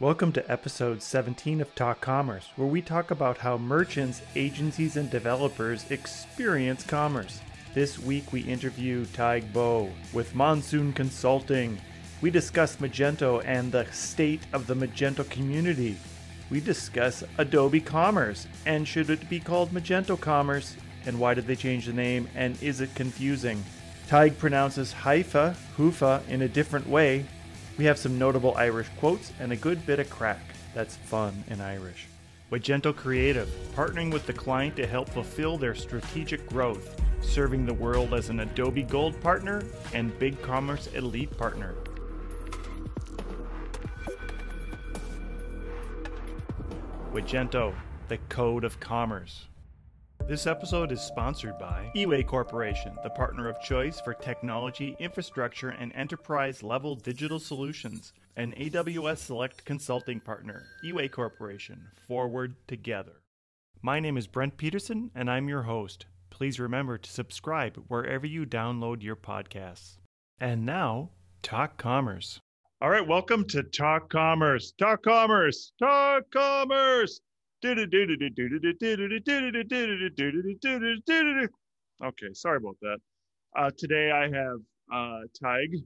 Welcome to episode 17 of Talk Commerce, where we talk about how merchants, agencies, and developers experience commerce. This week we interview Tadhg Bowe with Monsoon Consulting. We discuss Magento and the state of the Magento community. We discuss Adobe Commerce and should it be called Magento Commerce and why did they change the name and is it confusing? Tadhg pronounces Haifa, Hufa in a different way, we have some notable Irish quotes and a good bit of craic. That's fun in Irish. Magento Creative, partnering with the client to help fulfill their strategic growth, serving the world as an Adobe Gold partner and BigCommerce Elite partner. Magento, the code of commerce. This episode is sponsored by eWay Corporation, the partner of choice for technology, infrastructure, and enterprise level digital solutions, an AWS Select consulting partner. eWay Corporation, forward together. My name is Brent Peterson, and I'm your host. Please remember to subscribe wherever you download your podcasts. And now, Talk Commerce. All right, welcome to Talk Commerce. Talk Commerce. Talk Commerce. Okay, sorry about that. Uh, today I have uh, Tadhg,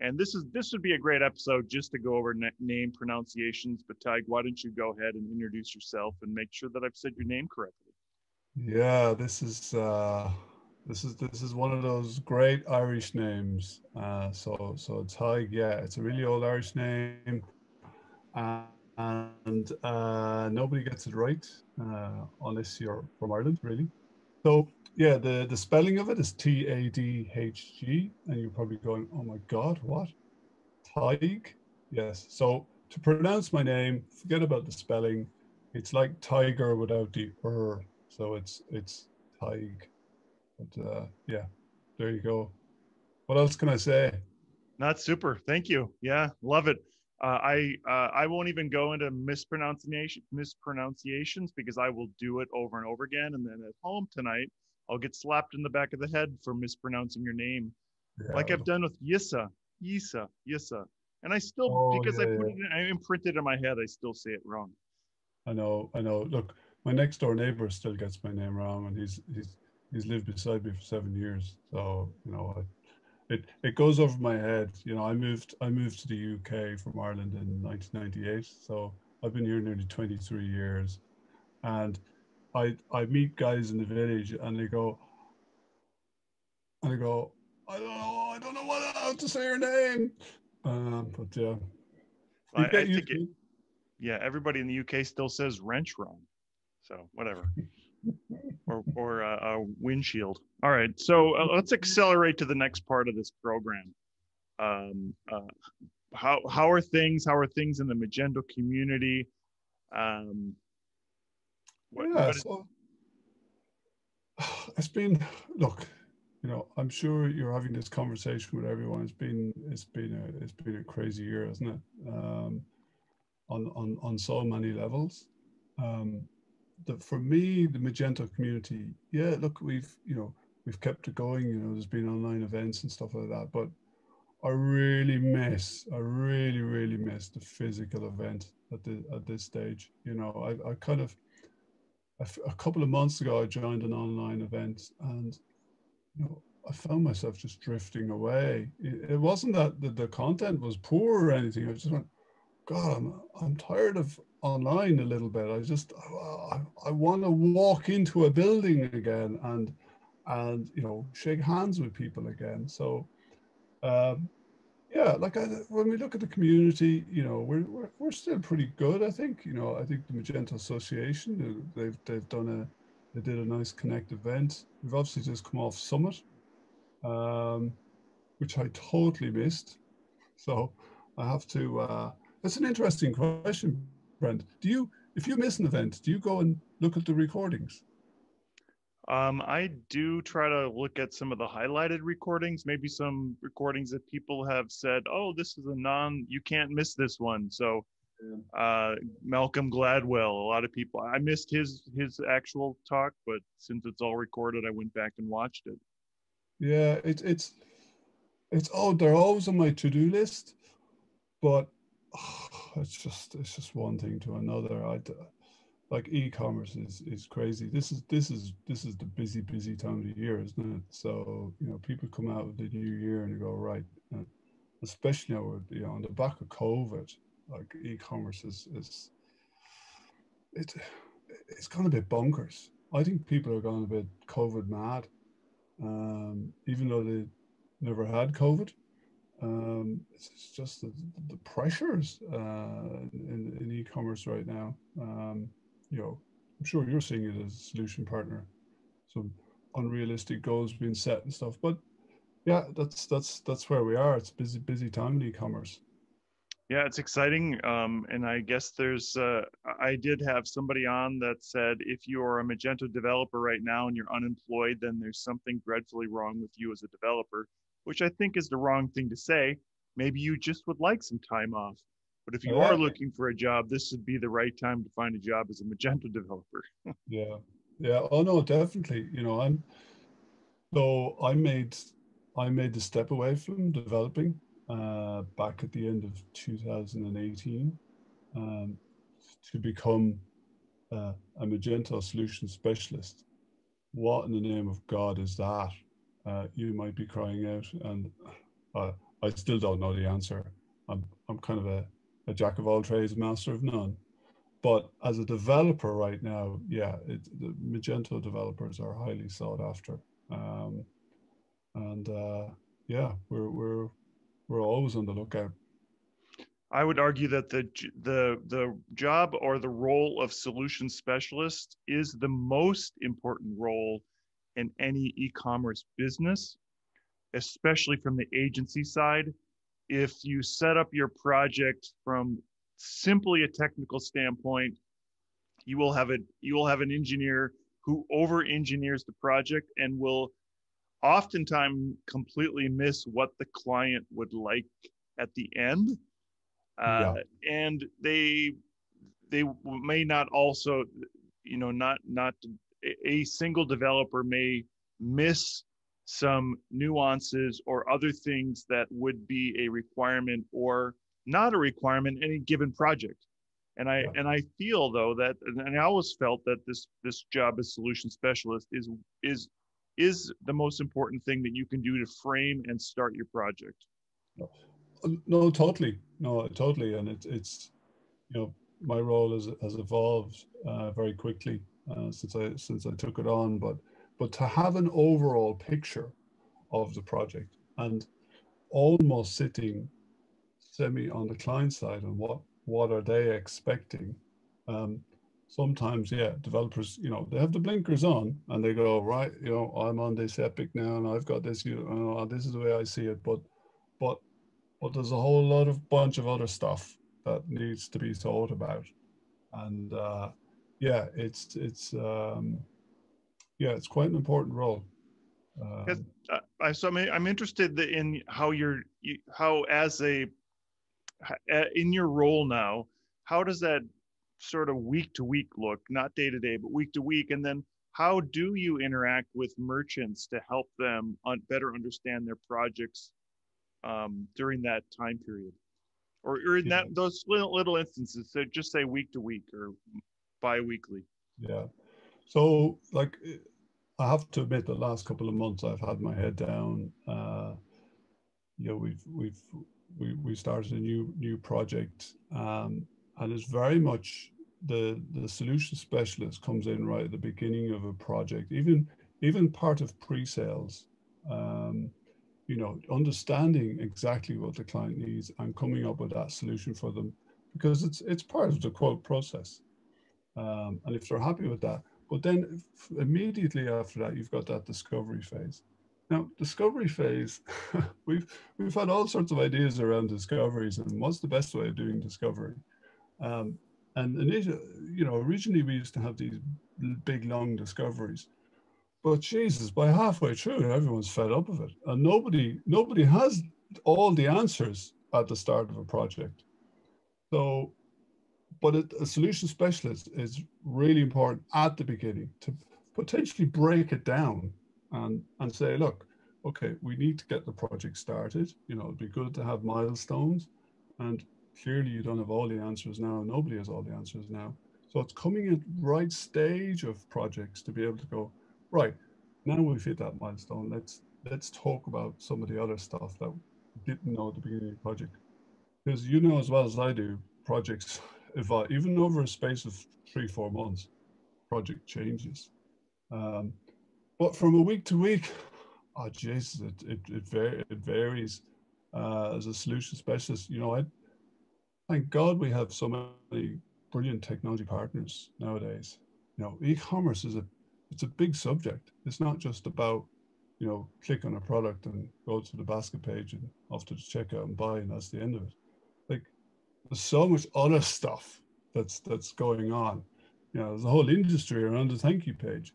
and this is this would be a great episode just to go over name pronunciations. But Tadhg, why don't you go ahead and introduce yourself and make sure that I've said your name correctly? Yeah, this is uh, this is this is one of those great Irish names. Uh, so so Tadhg, yeah, it's a really old Irish name. Uh, and uh, nobody gets it right uh, unless you're from Ireland, really. So yeah, the the spelling of it is T A D H G, and you're probably going, "Oh my God, what?" Tadhg. Yes. So to pronounce my name, forget about the spelling. It's like tiger without the er. So it's it's Tadhg. But uh, yeah, there you go. What else can I say? Not super. Thank you. Yeah, love it. Uh, I uh, I won't even go into mispronunciation mispronunciations because I will do it over and over again, and then at home tonight I'll get slapped in the back of the head for mispronouncing your name, yeah. like I've done with Yissa, Yissa, Yissa, and I still oh, because yeah, I put yeah. it, I imprinted in my head, I still say it wrong. I know, I know. Look, my next door neighbor still gets my name wrong, and he's he's he's lived beside me for seven years, so you know I it it goes over my head. You know, I moved I moved to the UK from Ireland in 1998, so I've been here nearly 23 years, and I I meet guys in the village and they go, and I go, I don't know, I don't know what how to say your name, um, but yeah, I, I think it, yeah, everybody in the UK still says wrench wrong, so whatever. or or uh, a windshield. All right, so uh, let's accelerate to the next part of this program. Um, uh, how how are things? How are things in the Magento community? Um, what, yeah, what is- so it's been look. You know, I'm sure you're having this conversation with everyone. It's been it's been a it's been a crazy year, hasn't it? Um, on on on so many levels. Um, the, for me, the Magento community, yeah, look, we've, you know, we've kept it going, you know, there's been online events and stuff like that, but I really miss, I really, really miss the physical event at the, at this stage. You know, I, I kind of, a couple of months ago, I joined an online event and, you know, I found myself just drifting away. It, it wasn't that the, the content was poor or anything. I just went, God, I'm, I'm tired of online a little bit. I just I, I want to walk into a building again and and you know shake hands with people again. So um, yeah, like I, when we look at the community, you know, we're, we're we're still pretty good. I think you know I think the Magento Association they've they've done a they did a nice connect event. We've obviously just come off Summit, um, which I totally missed. So I have to. Uh, that's an interesting question Brent, do you, if you miss an event, do you go and look at the recordings? Um, I do try to look at some of the highlighted recordings, maybe some recordings that people have said, "Oh, this is a non, you can't miss this one." So, uh, Malcolm Gladwell, a lot of people, I missed his his actual talk, but since it's all recorded, I went back and watched it. Yeah, it's it's it's oh, they're always on my to do list, but it's just it's just one thing to another. I like e-commerce is is crazy. This is this is this is the busy busy time of the year, isn't it? So you know, people come out of the new year and you go right, uh, especially now with, you know on the back of COVID, like e-commerce is is it it's gone a bit bonkers. I think people are going a bit COVID mad, um, even though they never had COVID. Um, it's just the, the pressures uh, in, in e-commerce right now. Um, you know, I'm sure you're seeing it as a solution partner. Some unrealistic goals being set and stuff. But yeah, that's that's that's where we are. It's busy busy time in e-commerce. Yeah, it's exciting. Um, and I guess there's, uh, I did have somebody on that said if you are a Magento developer right now and you're unemployed, then there's something dreadfully wrong with you as a developer, which I think is the wrong thing to say. Maybe you just would like some time off. But if you yeah. are looking for a job, this would be the right time to find a job as a Magento developer. yeah. Yeah. Oh no, definitely. You know, I'm so I made I made the step away from developing uh, back at the end of 2018 um, to become uh, a Magento solution specialist. What in the name of God is that? Uh, you might be crying out, and uh, I still don't know the answer. I'm, I'm kind of a a jack of all trades, master of none. But as a developer right now, yeah, it, the Magento developers are highly sought after, um, and uh, yeah, we're we're we're always on the lookout. I would argue that the the the job or the role of solution specialist is the most important role in any e-commerce business, especially from the agency side if you set up your project from simply a technical standpoint, you will have a you will have an engineer who over engineers the project and will oftentimes completely miss what the client would like at the end uh, yeah. and they they may not also you know not not a single developer may miss some nuances or other things that would be a requirement or not a requirement in any given project. And i and i feel though that and i always felt that this this job as solution specialist is is is the most important thing that you can do to frame and start your project. No, totally. No totally. And it's it's you know my role has, has evolved uh, very quickly uh, since i since i took it on but but to have an overall picture of the project and almost sitting semi on the client side and what what are they expecting um, sometimes yeah developers you know they have the blinkers on and they go right you know i'm on this epic now and i've got this you know this is the way i see it but but but there's a whole lot of bunch of other stuff that needs to be thought about. And uh yeah it's it's um yeah, it's quite an important role. Um, I so I'm, I'm interested in how you're how as a in your role now, how does that sort of week to week look, not day to day, but week to week, and then how do you interact with merchants to help them un- better understand their projects um, during that time period, or, or in yeah. that those little, little instances? So just say week to week or bi-weekly. Yeah. So, like, I have to admit, the last couple of months I've had my head down. Uh, you know, we've we've we we started a new new project, um, and it's very much the the solution specialist comes in right at the beginning of a project, even even part of pre-sales. Um, you know, understanding exactly what the client needs and coming up with that solution for them, because it's it's part of the quote process. Um, and if they're happy with that, but then immediately after that, you've got that discovery phase. Now, discovery phase, we've we've had all sorts of ideas around discoveries and what's the best way of doing discovery. Um, and initially, you know, originally we used to have these big long discoveries, but Jesus, by halfway through, everyone's fed up of it, and nobody nobody has all the answers at the start of a project. So but a, a solution specialist is really important at the beginning to potentially break it down and and say, look, okay, we need to get the project started. You know, it'd be good to have milestones, and clearly you don't have all the answers now. Nobody has all the answers now. So it's coming at the right stage of projects to be able to go, right, now we've hit that milestone. Let's let's talk about some of the other stuff that didn't know at the beginning of the project. Because you know as well as I do, projects even over a space of three, four months, project changes. Um, but from a week to week, oh Jesus, it it it, var- it varies. Uh, as a solution specialist, you know, I thank God we have so many brilliant technology partners nowadays. You know, e-commerce is a it's a big subject. It's not just about you know click on a product and go to the basket page and off to the checkout and buy and that's the end of it. There's so much other stuff that's that's going on. You know, there's a whole industry around the thank you page.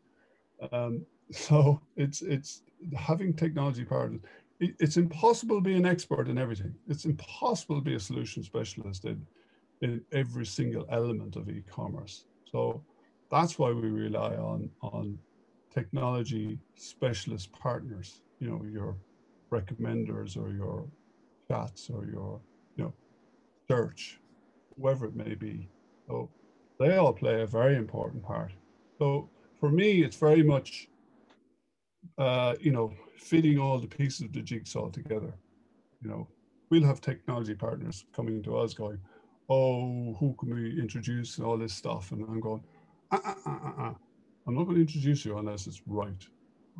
Um, so it's it's having technology partners. It, it's impossible to be an expert in everything. It's impossible to be a solution specialist in in every single element of e-commerce. So that's why we rely on on technology specialist partners. You know, your recommenders or your chats or your search, whoever it may be. So they all play a very important part. So for me, it's very much uh, you know fitting all the pieces of the jigsaw together. You know, we'll have technology partners coming to us going, oh, who can we introduce and all this stuff. And I'm going, uh, uh, uh, uh, I'm not going to introduce you unless it's right.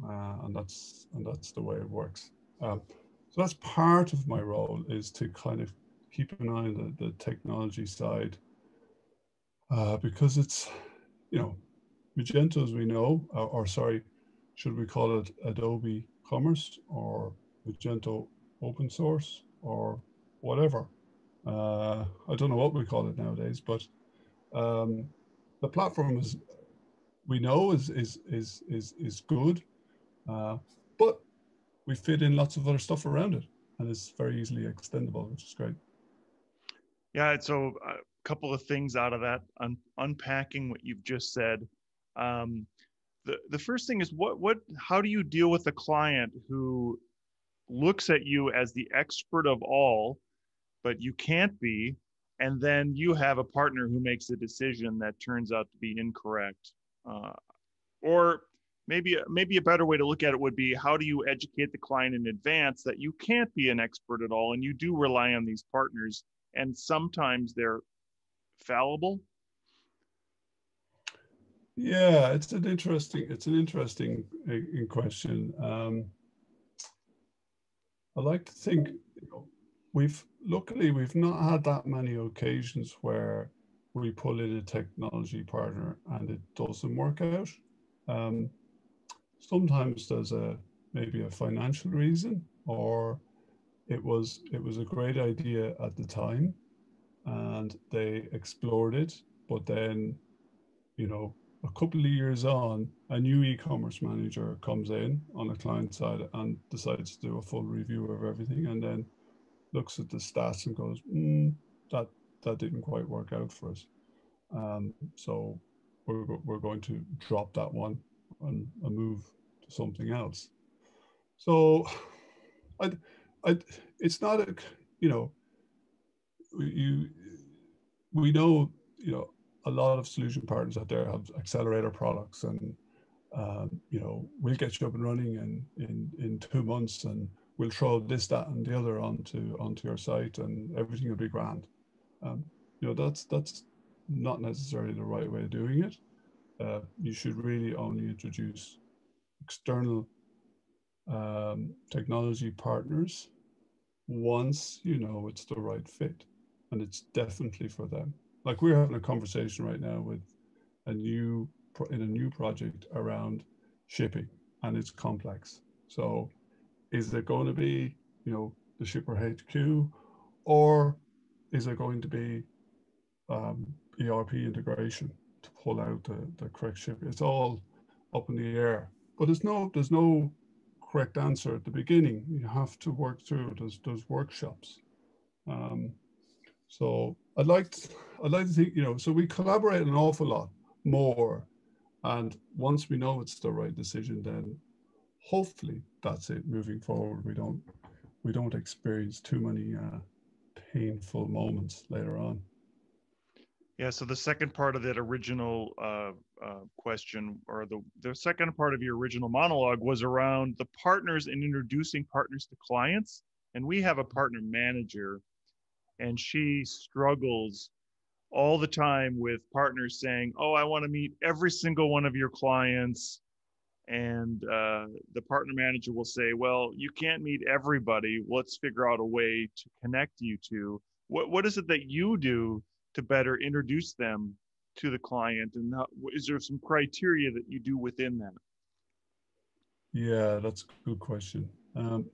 Uh, and that's and that's the way it works. Um, so that's part of my role is to kind of keep an eye on the, the technology side uh, because it's, you know, Magento as we know, or, or sorry, should we call it Adobe Commerce or Magento Open Source or whatever? Uh, I don't know what we call it nowadays, but um, the platform is we know is is is is is good, uh, but we fit in lots of other stuff around it, and it's very easily extendable, which is great. Yeah, so a couple of things out of that, un- unpacking what you've just said. Um, the the first thing is what what how do you deal with a client who looks at you as the expert of all but you can't be and then you have a partner who makes a decision that turns out to be incorrect uh, or maybe maybe a better way to look at it would be how do you educate the client in advance that you can't be an expert at all and you do rely on these partners and sometimes they're fallible yeah it's an interesting it's an interesting uh, question um, i like to think you know, we've luckily we've not had that many occasions where we pull in a technology partner and it doesn't work out. Um, sometimes there's a maybe a financial reason, or it was it was a great idea at the time, and they explored it, but then, you know, a couple of years on, a new e-commerce manager comes in on the client side and decides to do a full review of everything, and then looks at the stats and goes, mm, that that didn't quite work out for us. Um, so we're, we're going to drop that one and, and move to something else. So I, I, it's not a, you know, you, we know, you know, a lot of solution partners out there have accelerator products and, um, you know, we'll get you up and running in, in, in two months and we'll throw this, that, and the other onto onto your site, and everything will be grand. Um, you know, that's that's not necessarily the right way of doing it. Uh, you should really only introduce external um, technology partners once you know it's the right fit, and it's definitely for them. Like we're having a conversation right now with a new in a new project around shipping, and it's complex. So is it going to be, you know, the ShipperHQ, or is it going to be um, ERP integration to pull out the, the correct ship? It's all up in the air. But there's no there's no correct answer at the beginning. You have to work through those those workshops. Um, so I'd like to, I'd like to think you know. So we collaborate an awful lot more, and once we know it's the right decision, then hopefully that's it moving forward. We don't we don't experience too many uh, painful moments later on. Yeah. So the second part of that original uh, uh, question, or the the second part of your original monologue, was around the partners and introducing partners to clients. And we have a partner manager, and she struggles all the time with partners saying, "Oh, I want to meet every single one of your clients." And uh, the partner manager will say, "Well, you can't meet everybody. Let's figure out a way to connect you to." What What is it that you do to better introduce them to the client? And how, is there some criteria that you do within that? Yeah that's a good question. Um,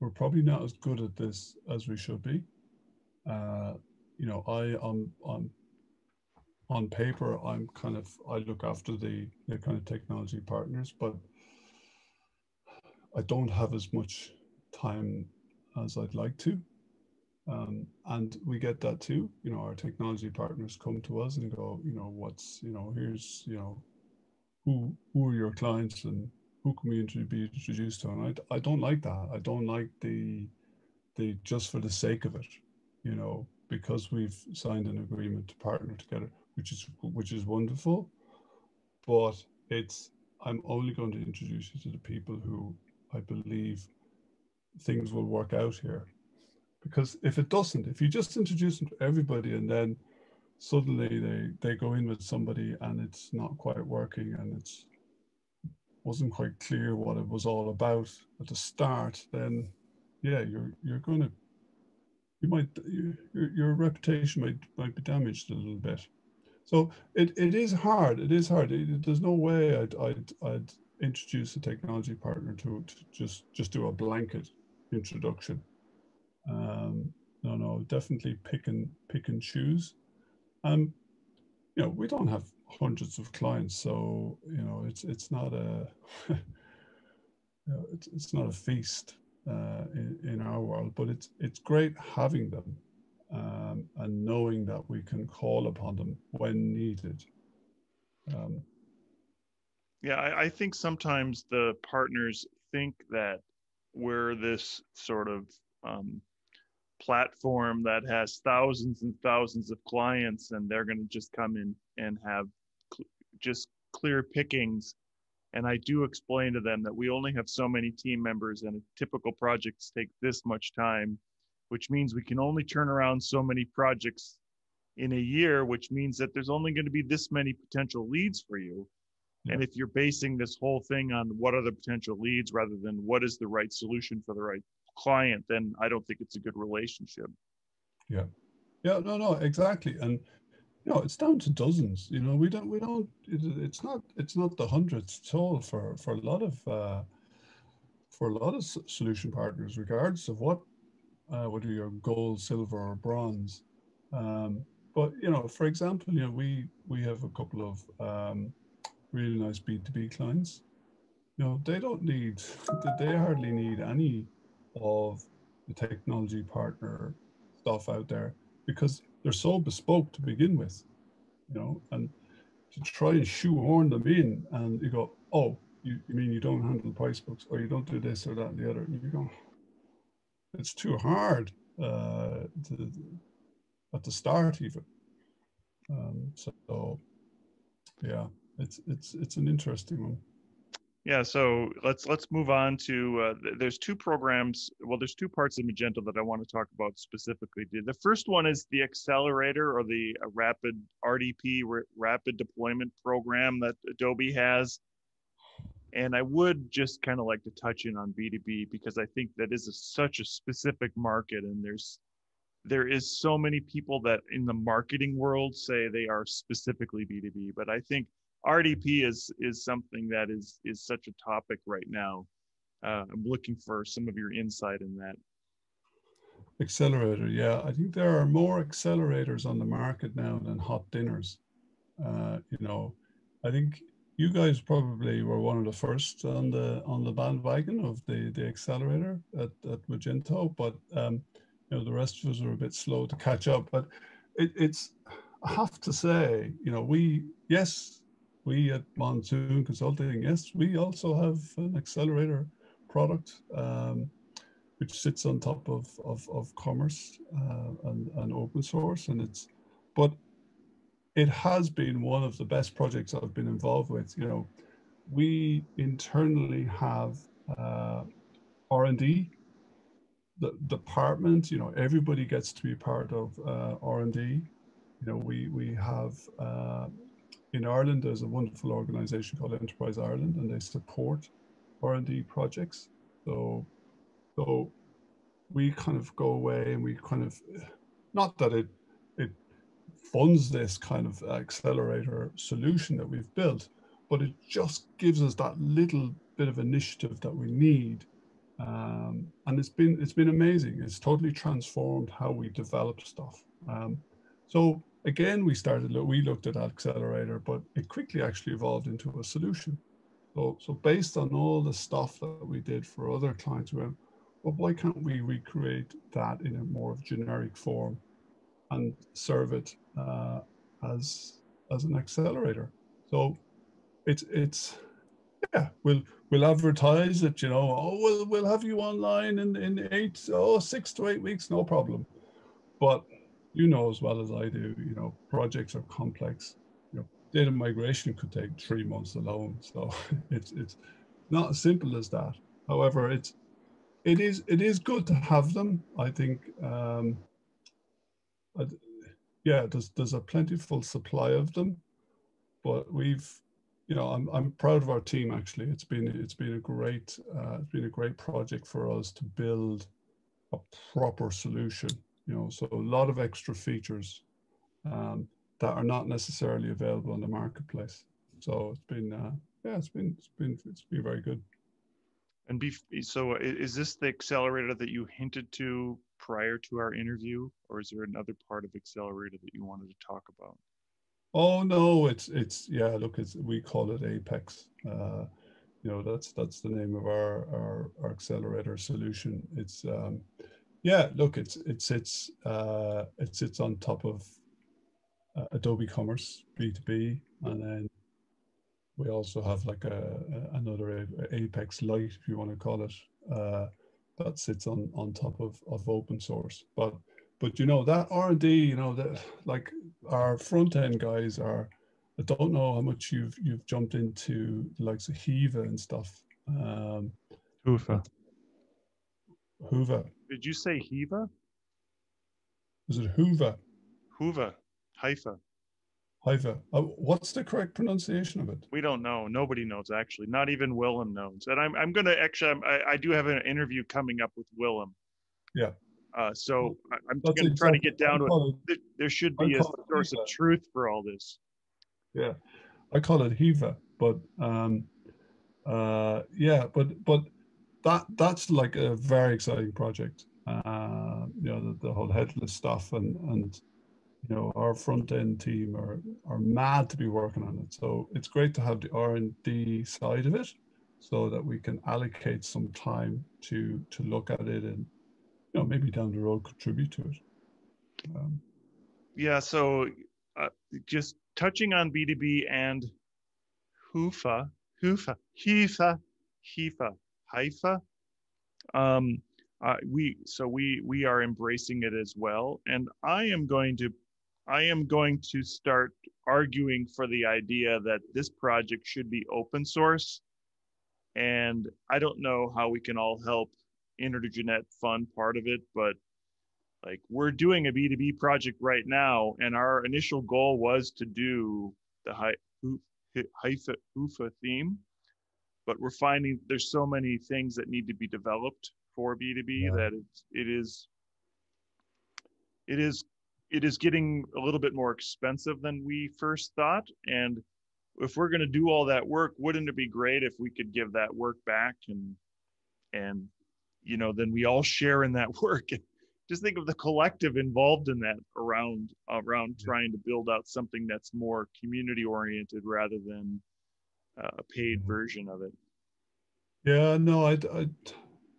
we're probably not as good at this as we should be. Uh, you know i am on on paper i'm kind of i look after the the kind of technology partners but i don't have as much time as i'd like to um, and we get that too. You know, our technology partners come to us and go, you know, what's, you know, here's, you know, who who are your clients and who can we be introduced to? And I, I don't like that. I don't like the the just for the sake of it, you know, because we've signed an agreement to partner together, which is which is wonderful. But it's I'm only going to introduce you to the people who I believe things will work out here because if it doesn't, if you just introduce them to everybody and then suddenly they they go in with somebody and it's not quite working and it's wasn't quite clear what it was all about at the start, then yeah, you're you're gonna you might your your reputation might might be damaged a little bit. So it, it is hard. It is hard. It, there's no way I'd, I'd I'd introduce a technology partner to, to just just do a blanket introduction. Um, no, no, definitely pick and pick and choose. Um, you know, we don't have hundreds of clients, so you know, it's it's not a you know, it's it's not a feast uh, in, in our world, but it's it's great having them um, and knowing that we can call upon them when needed. Um, yeah, I, I think sometimes the partners think that we're this sort of um, platform that has thousands and thousands of clients and they're going to just come in and have cl- just clear pickings and i do explain to them that we only have so many team members and typical projects take this much time which means we can only turn around so many projects in a year which means that there's only going to be this many potential leads for you yeah. and if you're basing this whole thing on what are the potential leads rather than what is the right solution for the right client, then I don't think it's a good relationship. Yeah. Yeah, no, no, exactly. And you know, it's down to dozens. You know, we don't, we don't. It, it's not, it's not the hundreds at all for for a lot of uh, for a lot of solution partners, regardless of what uh, whether you're gold, silver, or bronze. Um, but you know, for example, you know, we we have a couple of um, really nice B two B clients. You know, they don't need, they hardly need any of the technology partner stuff out there because they're so bespoke to begin with, you know, and to try and shoehorn them in and you go, oh, you, you mean you don't handle price books or you don't do this or that and the other. And you go, it's too hard uh, to, at the start even. Um, so yeah, it's it's it's an interesting one. Yeah, so let's let's move on to. Uh, there's two programs. Well, there's two parts of Magento that I want to talk about specifically. The first one is the accelerator or the uh, rapid RDP, rapid deployment program that Adobe has. And I would just kind of like to touch in on B2B because I think that is a, such a specific market, and there's there is so many people that in the marketing world say they are specifically B2B, but I think RDP is is something that is is such a topic right now. Uh, I'm looking for some of your insight in that. Accelerator, yeah, I think there are more accelerators on the market now than hot dinners. Uh, you know, I think you guys probably were one of the first on the on the bandwagon of the the accelerator at, at Magento, but um, you know the rest of us were a bit slow to catch up. But it, it's I have to say, you know, we yes, we at Monsoon Consulting, yes, we also have an accelerator product. Um, which sits on top of of, of commerce uh, and, and open source, and it's but it has been one of the best projects I've been involved with. You know, we internally have uh, R&D the department, you know, everybody gets to be part of uh, R&D. You know, we, we have, uh, in Ireland, there's a wonderful organization called Enterprise Ireland, and they support R&D projects. So, so we kind of go away and we kind of, not that it, it funds this kind of accelerator solution that we've built, but it just gives us that little bit of initiative that we need um, and it's been it's been amazing. It's totally transformed how we develop stuff. Um, so again, we started we looked at accelerator, but it quickly actually evolved into a solution. So so based on all the stuff that we did for other clients, we went, well, why can't we recreate that in a more of generic form and serve it uh, as as an accelerator? So it's it's yeah, we'll we'll advertise it, you know, oh we'll we'll have you online in, in eight, oh, six to eight weeks, no problem. But you know as well as I do, you know, projects are complex. You know, data migration could take three months alone. So it's it's not as simple as that. However, it's it is it is good to have them. I think um yeah, there's there's a plentiful supply of them, but we've you know, I'm I'm proud of our team. Actually, it's been it's been a great uh, it's been a great project for us to build a proper solution. You know, so a lot of extra features um, that are not necessarily available in the marketplace. So it's been uh, yeah, it's been it's been it's been very good. And be, so is this the accelerator that you hinted to prior to our interview, or is there another part of accelerator that you wanted to talk about? Oh no, it's it's yeah. Look, it's we call it Apex. Uh, you know, that's that's the name of our our, our accelerator solution. It's um, yeah. Look, it's it sits uh, it sits on top of uh, Adobe Commerce B two B, and then we also have like a, a, another Apex Lite, if you want to call it, uh, that sits on on top of of open source. But but you know that R and D, you know that like our front end guys are. I don't know how much you've you've jumped into the likes of Hiva and stuff. Um, Hoover. Hoover. Did you say Hiva? Is it Hoover? Hoover. Haifa. Haifa. Uh, what's the correct pronunciation of it? We don't know. Nobody knows actually. Not even Willem knows. And I'm I'm gonna actually I, I do have an interview coming up with Willem. Yeah. Uh, so I'm going to try to get down to it. There should be a source of truth for all this. Yeah, I call it Hiva, but um, uh, yeah, but but that that's like a very exciting project. Uh, you know, the, the whole headless stuff and and you know our front end team are are mad to be working on it. So it's great to have the R and D side of it, so that we can allocate some time to to look at it and you know, maybe down the road contribute to it. Um, yeah. So uh, just touching on B2B and Hoofa, Hoofa, Hifa, Hifa, Haifa. Um, we so we we are embracing it as well, and I am going to I am going to start arguing for the idea that this project should be open source. And I don't know how we can all help IntegerNet fund part of it, but like we're doing a B2B project right now, and our initial goal was to do the Haifa UFA theme, but we're finding there's so many things that need to be developed for B2B yeah. that it's, it is it is it is getting a little bit more expensive than we first thought and if we're going to do all that work wouldn't it be great if we could give that work back and and you know, then we all share in that work. And just think of the collective involved in that around around trying to build out something that's more community oriented rather than a paid mm-hmm. version of it. Yeah, no, I, I,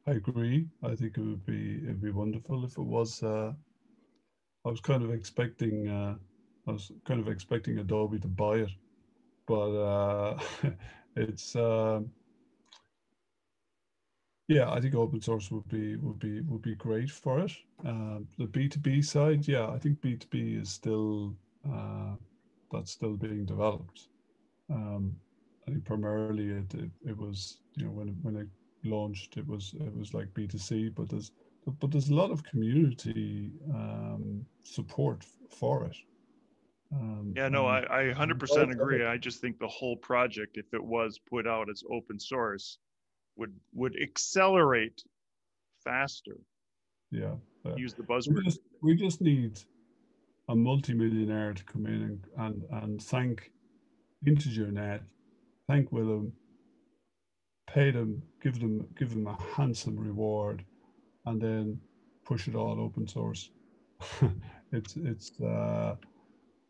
I agree. I think it would be it'd be wonderful if it was. Uh, I was kind of expecting uh, I was kind of expecting Adobe to buy it, but uh, it's. Uh, yeah, I think open source would be would be would be great for it. Uh, the B two B side, yeah, I think B two B is still uh, that's still being developed. Um, I think primarily it, it, it was you know when when it launched it was it was like B two C, but there's but there's a lot of community um, support for it. Um, yeah, no, I, I 100% agree. I just think the whole project, if it was put out as open source, would would accelerate faster. Yeah. Use the buzzword. We just, we just need a multimillionaire to come in and, and, and thank IntegerNet, thank Willem, pay them, give them give them a handsome reward, and then push it all open source. it's it's uh,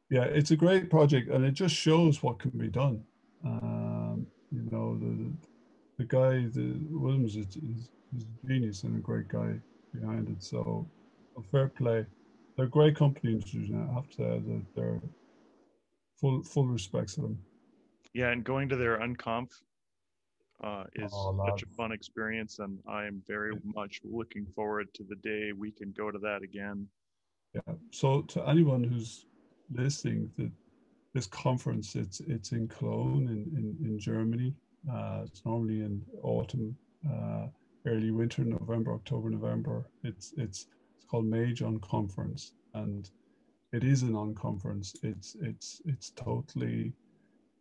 yeah, it's a great project, and it just shows what can be done. Um, you know, the the guy, the Willem's is, is, is a genius and a great guy behind it. So, fair play. They're a great company in I have to say that they're full full respects to them. Yeah, and going to their unconf uh, is oh, such a fun experience, and I am very much looking forward to the day we can go to that again. Yeah. So to anyone who's listening, this conference it's it's in Cologne in in, in Germany. Uh, it's normally in autumn, uh, early winter, November, October, November. It's it's it's called Mage Unconference, and it is an unconference. It's it's it's totally,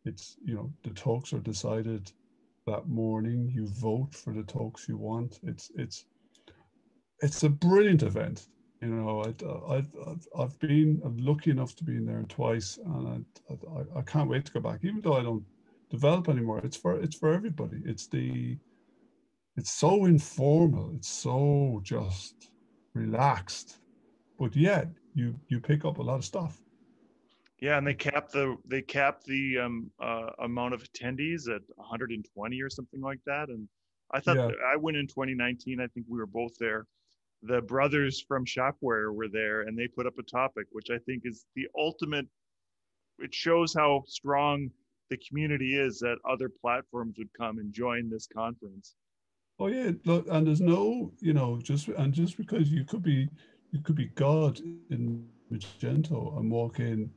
it's you know the talks are decided that morning. You vote for the talks you want. It's it's it's a brilliant event. You know, I, I've, I've, I've been I'm lucky enough to be in there twice, and I, I, I can't wait to go back. Even though I don't develop anymore, it's for it's for everybody. It's the it's so informal. It's so just relaxed, but yet you you pick up a lot of stuff. Yeah, and they cap the they cap the um, uh, amount of attendees at 120 or something like that. And I thought yeah. I went in 2019. I think we were both there. The brothers from Shopware were there, and they put up a topic, which I think is the ultimate. It shows how strong the community is that other platforms would come and join this conference. Oh yeah, look, and there's no, you know, just and just because you could be, you could be God in Magento and walk in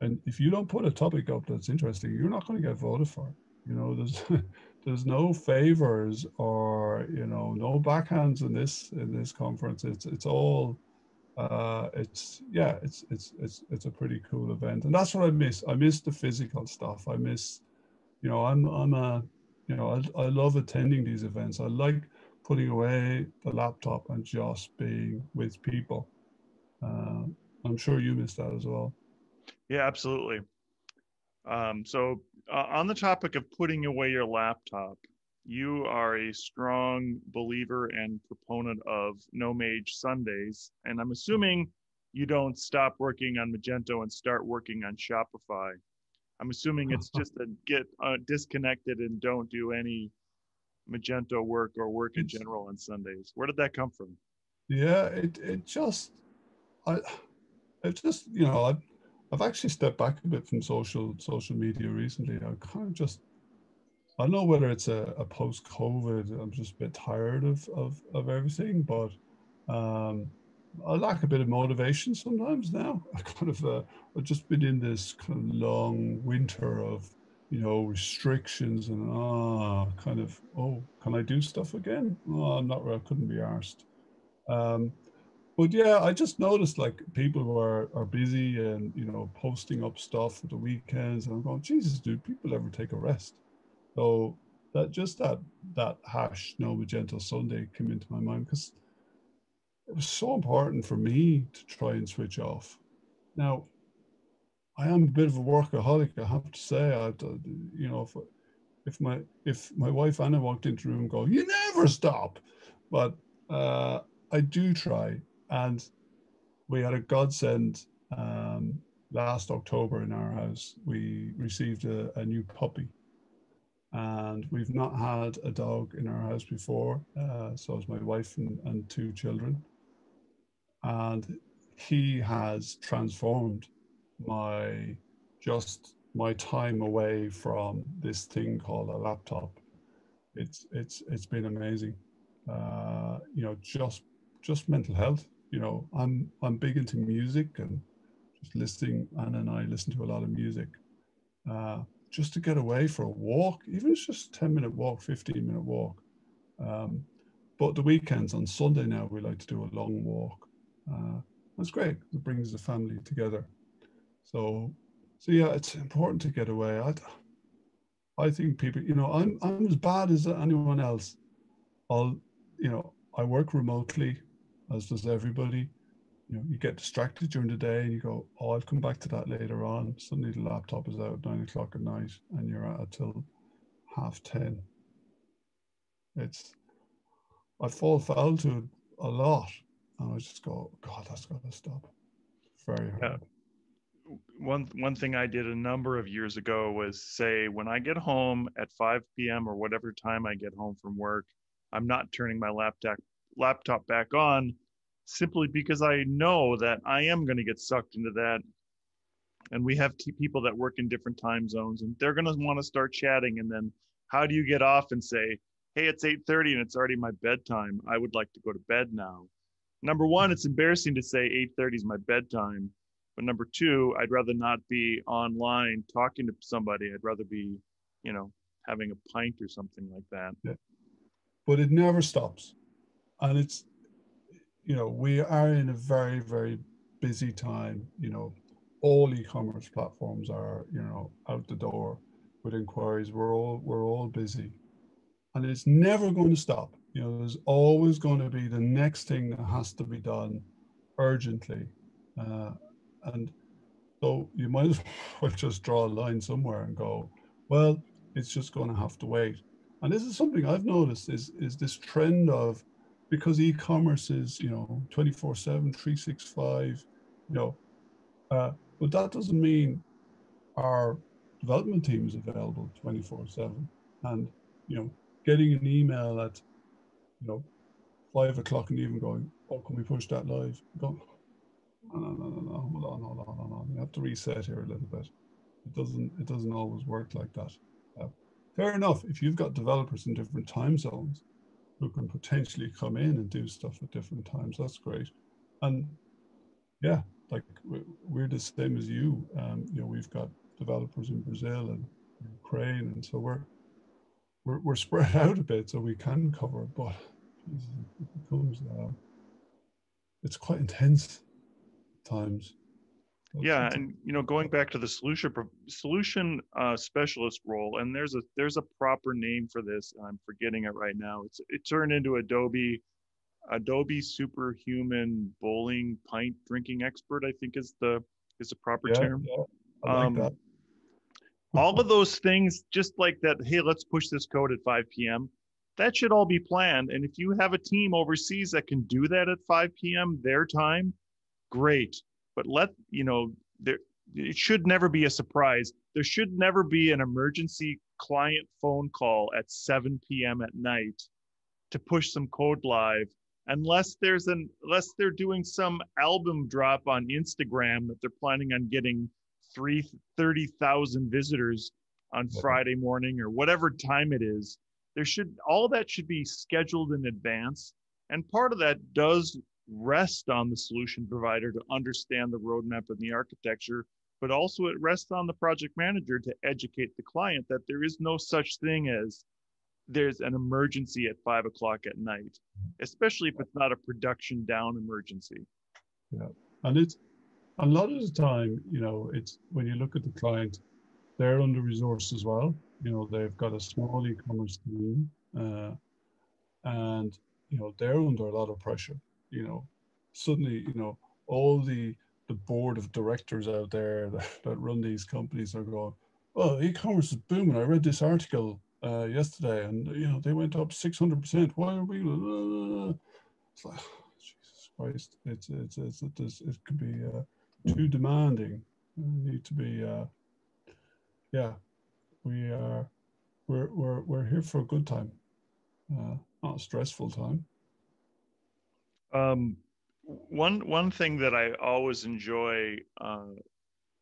and if you don't put a topic up that's interesting, you're not going to get voted for. You know, there's there's no favors or you know no backhands in this in this conference. It's it's all uh, it's yeah, it's it's it's it's a pretty cool event, and that's what I miss. I miss the physical stuff. I miss, you know, I'm I'm a, you know, I I love attending these events. I like putting away the laptop and just being with people. Uh, I'm sure you miss that as well. Yeah, absolutely. Um, so, uh, on the topic of putting away your laptop, you are a strong believer and proponent of No Mage Sundays, and I'm assuming you don't stop working on Magento and start working on Shopify. I'm assuming it's just a get uh, disconnected and don't do any Magento work or work in general on Sundays. Where did that come from? Yeah, it it just I it just you know I I've actually stepped back a bit from social social media recently. I kind of just I don't know whether it's a, a post COVID. I'm just a bit tired of of, of everything, but um, I lack a bit of motivation sometimes now. I kind of uh, I've just been in this kind of long winter of you know restrictions and ah kind of oh can I do stuff again? Oh, I'm not. where I couldn't be asked. Um, but yeah, I just noticed like people who are, busy and you know posting up stuff for the weekends, and I'm going, Jesus, dude, people ever take a rest? So that just that that hash no magento Sunday came into my mind because it was so important for me to try and switch off. Now, I am a bit of a workaholic, I have to say. I, you know, if if my if my wife Anna walked into the room, and go, you never stop, but uh, I do try and we had a godsend um, last October in our house. We received a, a, new puppy, and we've not had a dog in our house before. Uh, so it's my wife and, and two children, and he has transformed my just my time away from this thing called a laptop. It's it's it's been amazing. uh, you know, just just mental health. You know, I'm I'm big into music and just listening. Anna and I listen to a lot of music. Uh, just to get away for a walk, even it's just 10 minute walk, 15 minute walk. Um, but the weekends on Sunday now, we like to do a long walk. Uh, that's great. It brings the family together. So, so yeah, it's important to get away. I, I think people, you know, I'm I'm as bad as anyone else. I'll, you know, I work remotely, as does everybody. You know, you get distracted during the day and you go, oh, I'll come back to that later on. Suddenly the laptop is out nine o'clock at night and you're at it till half ten. It's I fall foul to it a lot, and I just go, God, that's got to stop. Very hard. Yeah one one thing I did a number of years ago was say when I get home at 5 p.m. or whatever time I get home from work, I'm not turning my laptop laptop back on simply because I know that I am going to get sucked into that. And we have t- people that work in different time zones and they're going to want to start chatting and then how do you get off and say, "Hey, it's 8:30 and it's already my bedtime. I would like to go to bed now." Number 1, it's embarrassing to say 8:30 is my bedtime but number two, I'd rather not be online talking to somebody. I'd rather be, you know, having a pint or something like that. Yeah. But it never stops. And it's, you know, we are in a very, very busy time. You know, all e-commerce platforms are, you know, out the door with inquiries. We're all we're all busy. And it's never going to stop. You know, there's always going to be the next thing that has to be done urgently. Uh, and so you might as well just draw a line somewhere and go, well, it's just going to have to wait. And this is something I've noticed is, is this trend of, because e-commerce is, you know, 24 seven, 365, you know, uh, but that doesn't mean our development team is available 24 seven. And, you know, getting an email at, you know, five o'clock and even going, oh, can we push that live? Go, no, no, no, no, no. Hold on, hold on, hold on. You have to reset here a little bit. It doesn't. It doesn't always work like that. Uh, fair enough. If you've got developers in different time zones who can potentially come in and do stuff at different times, that's great. And yeah, like we're the same as you. Um, you know, we've got developers in Brazil and Ukraine, and so we're we're, we're spread out a bit, so we can cover. But it becomes uh, it's quite intense times. Yeah, and you know, going back to the solution solution uh, specialist role, and there's a there's a proper name for this. I'm forgetting it right now. It's it turned into Adobe Adobe Superhuman Bowling Pint Drinking Expert. I think is the is the proper yeah, term. Yeah, I like um, that. all of those things, just like that. Hey, let's push this code at 5 p.m. That should all be planned. And if you have a team overseas that can do that at 5 p.m. their time, great. But let, you know, there, it should never be a surprise. There should never be an emergency client phone call at 7 p.m. at night to push some code live unless there's an unless they're doing some album drop on Instagram that they're planning on getting 30,000 visitors on mm-hmm. Friday morning or whatever time it is. There should all that should be scheduled in advance. And part of that does rest on the solution provider to understand the roadmap and the architecture, but also it rests on the project manager to educate the client that there is no such thing as there's an emergency at five o'clock at night, especially if it's not a production down emergency. Yeah. And it's a lot of the time, you know, it's when you look at the client, they're under resourced as well. You know, they've got a small e-commerce team, uh, and you know they're under a lot of pressure you know, suddenly, you know, all the the board of directors out there that, that run these companies are going, oh, e-commerce is booming. I read this article uh, yesterday, and you know they went up six hundred percent. Why are we? It's like, oh, Jesus Christ! It's it's it's, it's it could be uh, too demanding. We need to be, uh, yeah, we are. We're we're we're here for a good time, uh, not a stressful time. Um, one one thing that I always enjoy uh,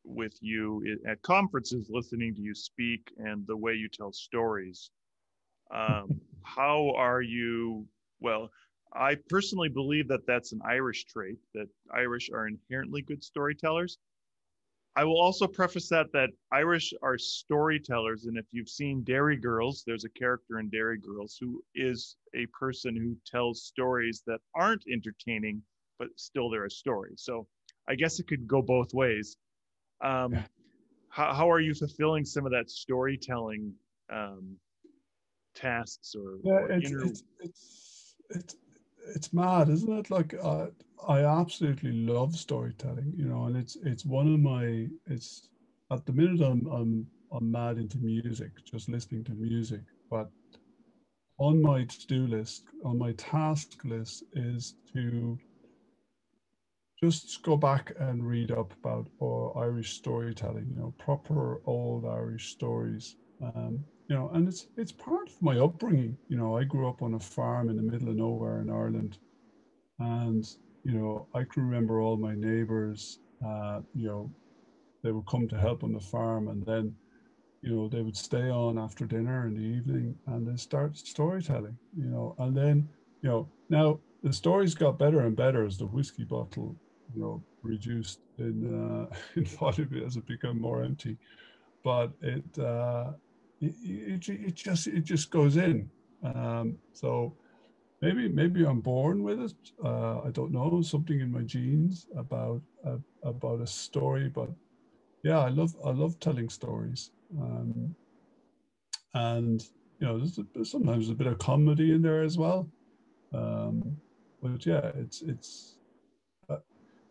with you at conferences, listening to you speak and the way you tell stories. Um, how are you well, I personally believe that that's an Irish trait, that Irish are inherently good storytellers. I will also preface that that Irish are storytellers, and if you've seen Derry Girls, there's a character in Derry Girls who is a person who tells stories that aren't entertaining, but still they're a story. So I guess it could go both ways. Um, how, how are you fulfilling some of that storytelling um, tasks or, yeah, or it's, inner... it's, it's, it's, it's mad, isn't it? Like uh, I absolutely love storytelling, you know, and it's it's one of my it's at the minute I'm I'm I'm mad into music, just listening to music. But on my to-do list, on my task list is to just go back and read up about uh, Irish storytelling, you know, proper old Irish stories. Um, you know, and it's it's part of my upbringing. You know, I grew up on a farm in the middle of nowhere in Ireland, and you know, I can remember all my neighbors. Uh, you know, they would come to help on the farm, and then, you know, they would stay on after dinner in the evening, and then start storytelling. You know, and then, you know, now the stories got better and better as the whiskey bottle, you know, reduced in uh, in volume as it became more empty, but it. Uh, it, it, it just it just goes in. Um, so maybe maybe I'm born with it. Uh, I don't know something in my genes about uh, about a story, but yeah, I love I love telling stories. Um, and you know, there's, there's, sometimes a bit of comedy in there as well. Um, but yeah, it's it's uh,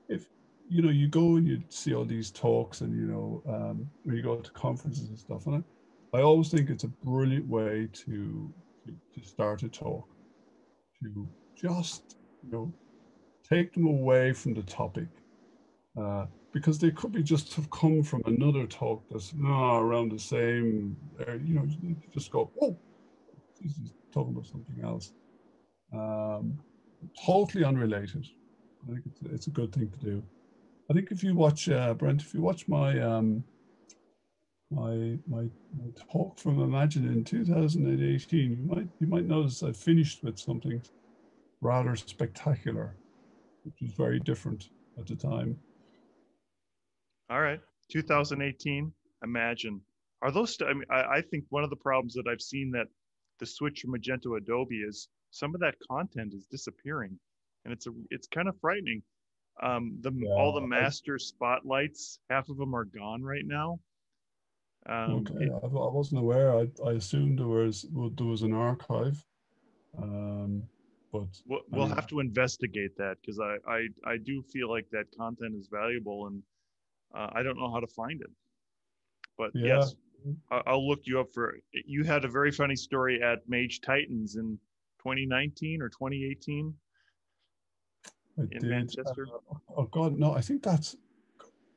if you know you go and you see all these talks and you know um, when you go to conferences and stuff, and I, I always think it's a brilliant way to, to, to start a talk, to just, you know, take them away from the topic. Uh, because they could be just have come from another talk that's oh, around the same, you know, just go, oh, he's talking about something else. Um, totally unrelated. I think it's, it's, a good thing to do. I think if you watch, uh, Brent, if you watch my um, my, my, my talk from Imagine in 2018, you might you might notice I finished with something rather spectacular, which was very different at the time. All right, 2018. Imagine. Are those? I mean, I, I think one of the problems that I've seen that the switch from Magento Adobe is some of that content is disappearing, and it's a it's kind of frightening. Um, the yeah, all the master I, spotlights, half of them are gone right now. Um, okay, it, I, I, wasn't aware. I, I assumed there was there was an archive, um, but we'll, we'll have to investigate that because I, I I do feel like that content is valuable and uh, I don't know how to find it. But yeah. yes, I'll look you up for. You had a very funny story at Mage Titans in 2019 or 2018 I in did. Manchester. Uh, oh God, no! I think that's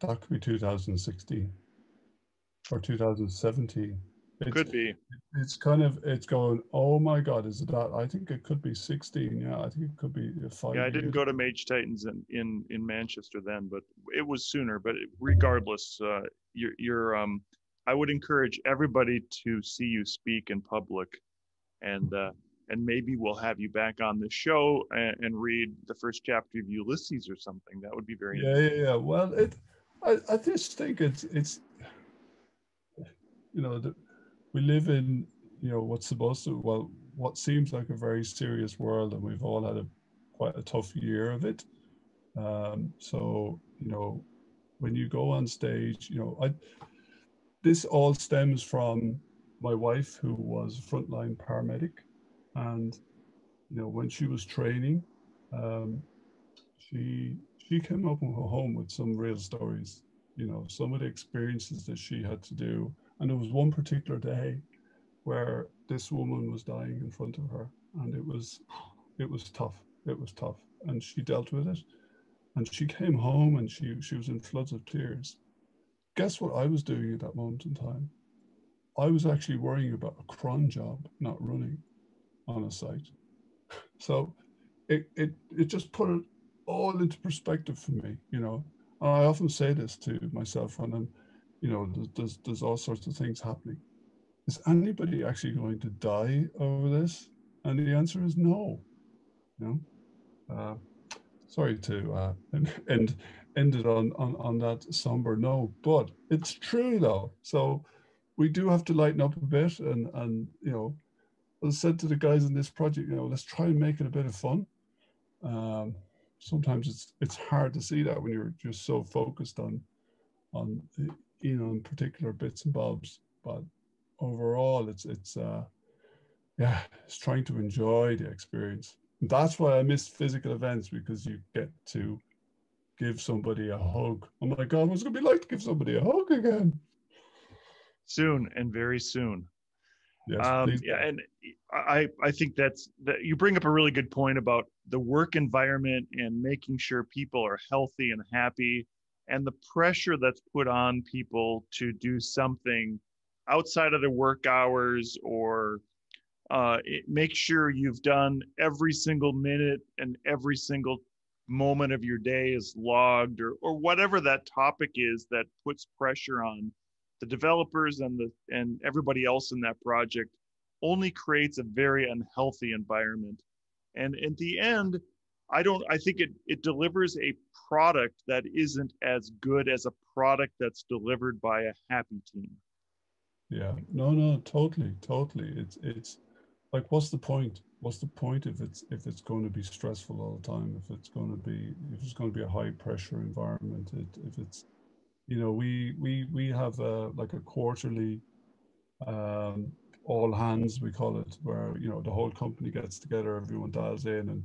that could be 2016 or 2017. It could be. It's kind of it's going. Oh my God, is it that? I think it could be 16. Yeah, I think it could be five. Yeah, I didn't go to Mage Titans in in, in Manchester then, but it was sooner. But regardless, uh, you're you're um, I would encourage everybody to see you speak in public, and uh, and maybe we'll have you back on the show and, and read the first chapter of Ulysses or something. That would be very. Yeah, yeah, yeah. Well, it. I, I just think it's it's you know, the, we live in, you know, what's supposed to, well, what seems like a very serious world, and we've all had a quite a tough year of it. Um, so, you know, when you go on stage, you know, I, this all stems from my wife, who was a frontline paramedic, and you know, when she was training, um, she she came up home with some real stories. You know, some of the experiences that she had to do and there was one particular day where this woman was dying in front of her, and it was it was tough. It was tough, and she dealt with it. And she came home, and she she was in floods of tears. Guess what I was doing at that moment in time? I was actually worrying about a cron job, not running on a site. So it it it just put it all into perspective for me, you know. And I often say this to myself when I'm you know, there's, there's all sorts of things happening. Is anybody actually going to die over this? And the answer is no. You know, uh, sorry to uh, end end it on, on on that somber note, but it's true though. So we do have to lighten up a bit, and and you know, I said to the guys in this project, you know, let's try and make it a bit of fun. Um, sometimes it's it's hard to see that when you're just so focused on on you know on particular bits and bobs, but overall, it's it's uh, yeah, it's trying to enjoy the experience. That's why I miss physical events because you get to give somebody a hug. Oh my God, what's it gonna be like to give somebody a hug again? Soon and very soon. Yes, um, yeah, and I I think that's that you bring up a really good point about the work environment and making sure people are healthy and happy, and the pressure that's put on people to do something outside of their work hours or uh, it, make sure you've done every single minute and every single moment of your day is logged or or whatever that topic is that puts pressure on the developers and the and everybody else in that project only creates a very unhealthy environment. And at the end i don't i think it it delivers a product that isn't as good as a product that's delivered by a happy team. Yeah. No no totally totally. It's it's like what's the point? What's the point if it's if it's going to be stressful all the time? If it's going to be if it's going to be a high pressure environment it, if it's you know we we we have a like a quarterly um all hands we call it where you know the whole company gets together everyone dials in and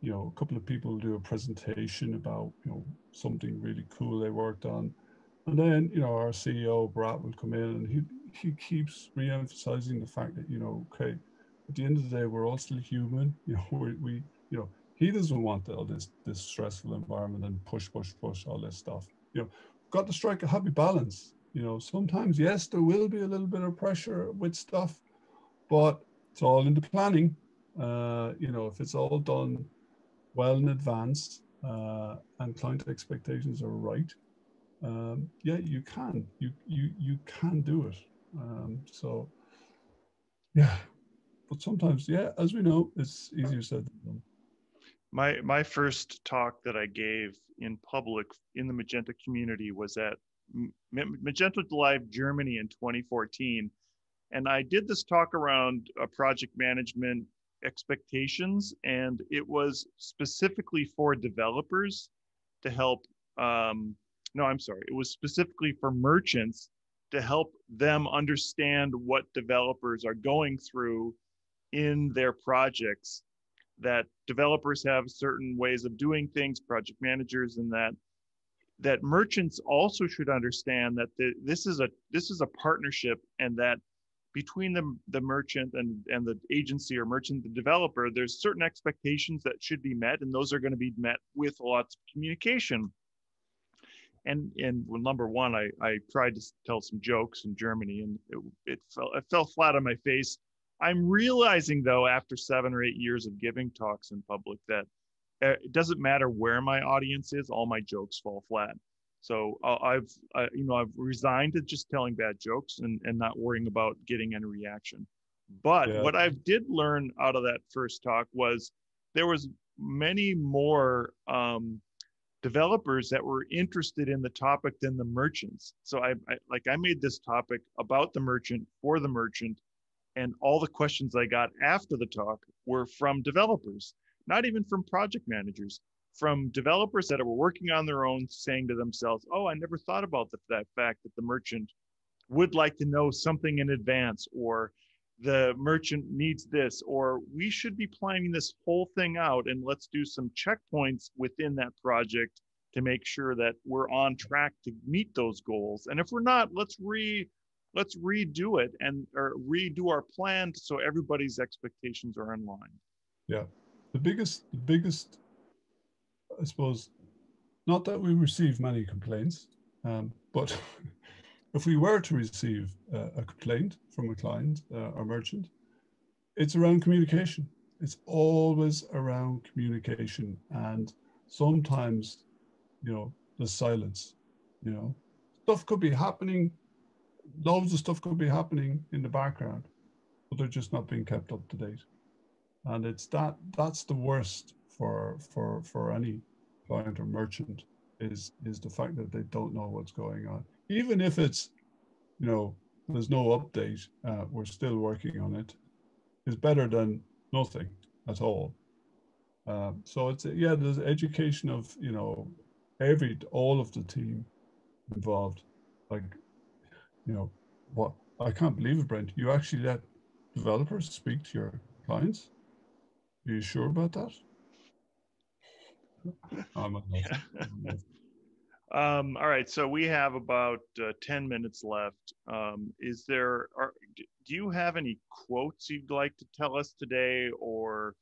you know a couple of people do a presentation about you know something really cool they worked on and then you know our ceo Brat will come in and he he keeps re-emphasizing the fact that you know okay at the end of the day, we're all still human. You know, we, we you know, he doesn't want all this this stressful environment and push, push, push, all this stuff. You know, got to strike a happy balance. You know, sometimes yes, there will be a little bit of pressure with stuff, but it's all in the planning. Uh, you know, if it's all done well in advance uh, and client expectations are right, um, yeah, you can. You you you can do it. Um, so yeah, but sometimes, yeah, as we know, it's easier said than done. My my first talk that I gave in public in the Magento community was at Magento Live Germany in 2014, and I did this talk around uh, project management expectations, and it was specifically for developers to help. Um, no, I'm sorry, it was specifically for merchants to help them understand what developers are going through in their projects that developers have certain ways of doing things project managers and that that merchants also should understand that the, this is a this is a partnership and that between the, the merchant and, and the agency or merchant the developer there's certain expectations that should be met and those are going to be met with lots of communication and and well, number one I, I tried to tell some jokes in germany and it, it fell it fell flat on my face I'm realizing though, after seven or eight years of giving talks in public, that uh, it doesn't matter where my audience is, all my jokes fall flat. So uh, I've, uh, you know, I've resigned to just telling bad jokes and, and not worrying about getting any reaction. But yeah. what I did learn out of that first talk was there was many more um, developers that were interested in the topic than the merchants. So I, I like I made this topic about the merchant for the merchant and all the questions I got after the talk were from developers, not even from project managers, from developers that were working on their own, saying to themselves, Oh, I never thought about the, that fact that the merchant would like to know something in advance, or the merchant needs this, or we should be planning this whole thing out and let's do some checkpoints within that project to make sure that we're on track to meet those goals. And if we're not, let's re let's redo it and or redo our plan so everybody's expectations are in line yeah the biggest the biggest i suppose not that we receive many complaints um, but if we were to receive uh, a complaint from a client uh, or merchant it's around communication it's always around communication and sometimes you know the silence you know stuff could be happening loads of stuff could be happening in the background, but they're just not being kept up to date. and it's that that's the worst for for for any client or merchant is is the fact that they don't know what's going on. Even if it's, you know, there's no update, uh, we're still working on it. Is better than nothing at all. Um, so it's yeah, there's education of you know every all of the team involved. Like, you know, what I can't believe it, Brent. You actually let developers speak to your clients. Are you sure about that? I'm um, all right, so we have about uh, 10 minutes left. Um, is there, are, do you have any quotes you'd like to tell us today or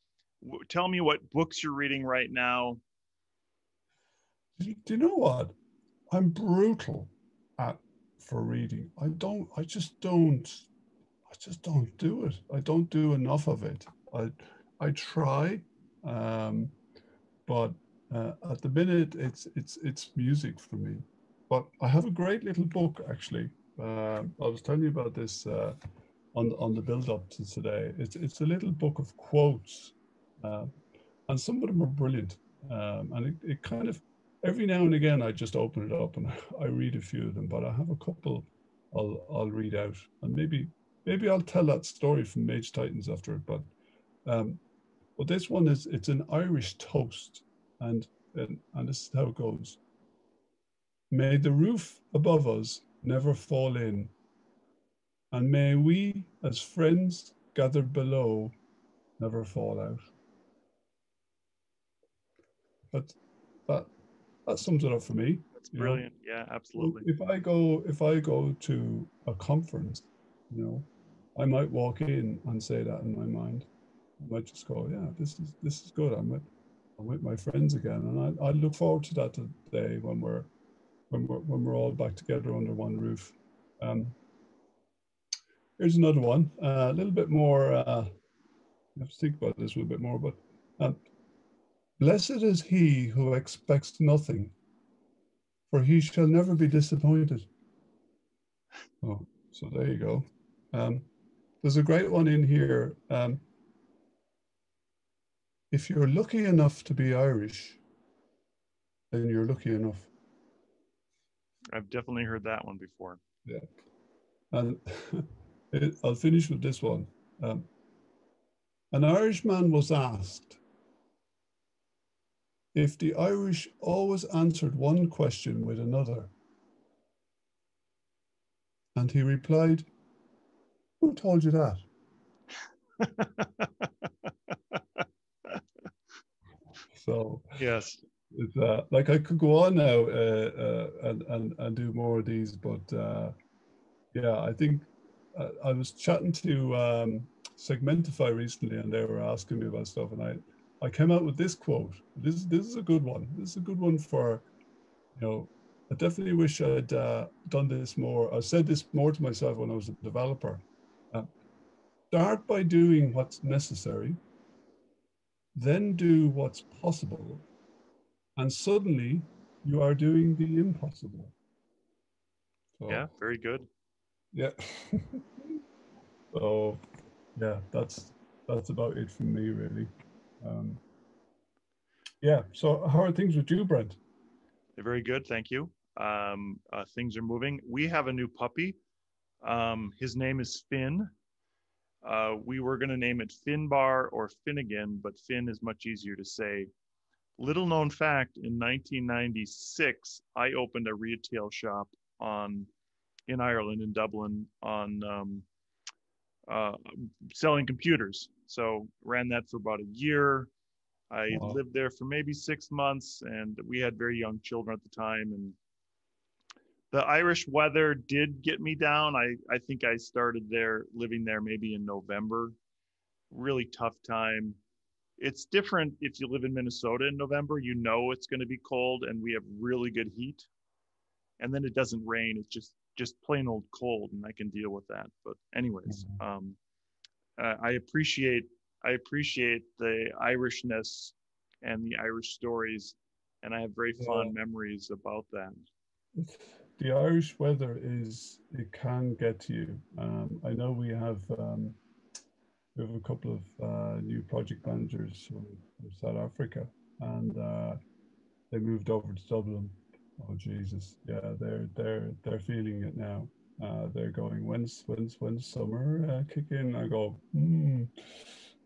w- tell me what books you're reading right now? Do you know what? I'm brutal at for reading. I don't, I just don't, I just don't do it. I don't do enough of it. I, I try, um, but uh, at the minute it's it's it's music for me. But I have a great little book actually. Uh, I was telling you about this uh, on on the build up to today. It's it's a little book of quotes, uh, and some of them are brilliant. Um, and it, it kind of every now and again I just open it up and I read a few of them. But I have a couple I'll I'll read out, and maybe maybe I'll tell that story from Mage Titans after it. But um, well, this one is it's an Irish toast, and and, and this is how it goes. May the roof above us never fall in, and may we, as friends gathered below, never fall out. But that that sums it up for me. That's brilliant. Know? Yeah, absolutely. If I go if I go to a conference, you know, I might walk in and say that in my mind. I might just go, yeah, this is this is good. I'm with I'm with my friends again, and I, I look forward to that day when we're when we're when we're all back together under one roof. Um, here's another one, uh, a little bit more. Uh, I have to think about this a little bit more, but uh, blessed is he who expects nothing, for he shall never be disappointed. Oh, so there you go. Um, there's a great one in here. Um, if you're lucky enough to be Irish, then you're lucky enough. I've definitely heard that one before. Yeah. And I'll finish with this one. Um, an Irishman was asked if the Irish always answered one question with another. And he replied, Who told you that? So yes, it's uh, like I could go on now uh, uh, and, and and do more of these, but uh, yeah, I think uh, I was chatting to um, Segmentify recently, and they were asking me about stuff, and I I came out with this quote. This this is a good one. This is a good one for you know. I definitely wish I'd uh, done this more. I said this more to myself when I was a developer. Uh, start by doing what's necessary then do what's possible, and suddenly you are doing the impossible. So, yeah, very good. Yeah. so, yeah, that's that's about it from me, really. Um, yeah. So, how are things with you, Brent? They're very good, thank you. Um, uh, things are moving. We have a new puppy. Um, his name is Finn. Uh, we were going to name it Finbar or Finnegan, but Finn is much easier to say. Little known fact in 1996, I opened a retail shop on in Ireland, in Dublin, on um, uh, selling computers. So ran that for about a year. I wow. lived there for maybe six months, and we had very young children at the time, and the Irish weather did get me down. I, I think I started there living there maybe in November. Really tough time. It's different if you live in Minnesota in November, you know it's going to be cold and we have really good heat. And then it doesn't rain, it's just just plain old cold and I can deal with that. But anyways, mm-hmm. um uh, I appreciate I appreciate the Irishness and the Irish stories and I have very fond yeah. memories about that the Irish weather is it can get to you. Um, I know we have um, we have a couple of uh, new project managers from, from South Africa, and uh, they moved over to Dublin. Oh Jesus, yeah, they're they're they're feeling it now. Uh, they're going when's when's when's summer uh, kick in? I go, hmm,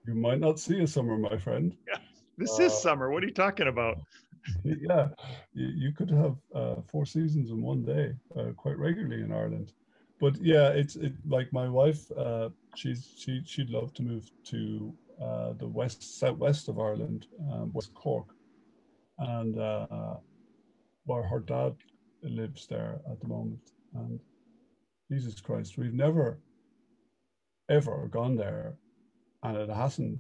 you might not see a summer, my friend. Yeah, this is uh, summer. What are you talking about? yeah, you, could have uh, four seasons in one day uh, quite regularly in Ireland. But yeah, it's it, like my wife. Uh, she's she she'd love to move to uh, the west southwest of Ireland, um, West Cork, and uh, where her dad lives there at the moment. And Jesus Christ, we've never ever gone there, and it hasn't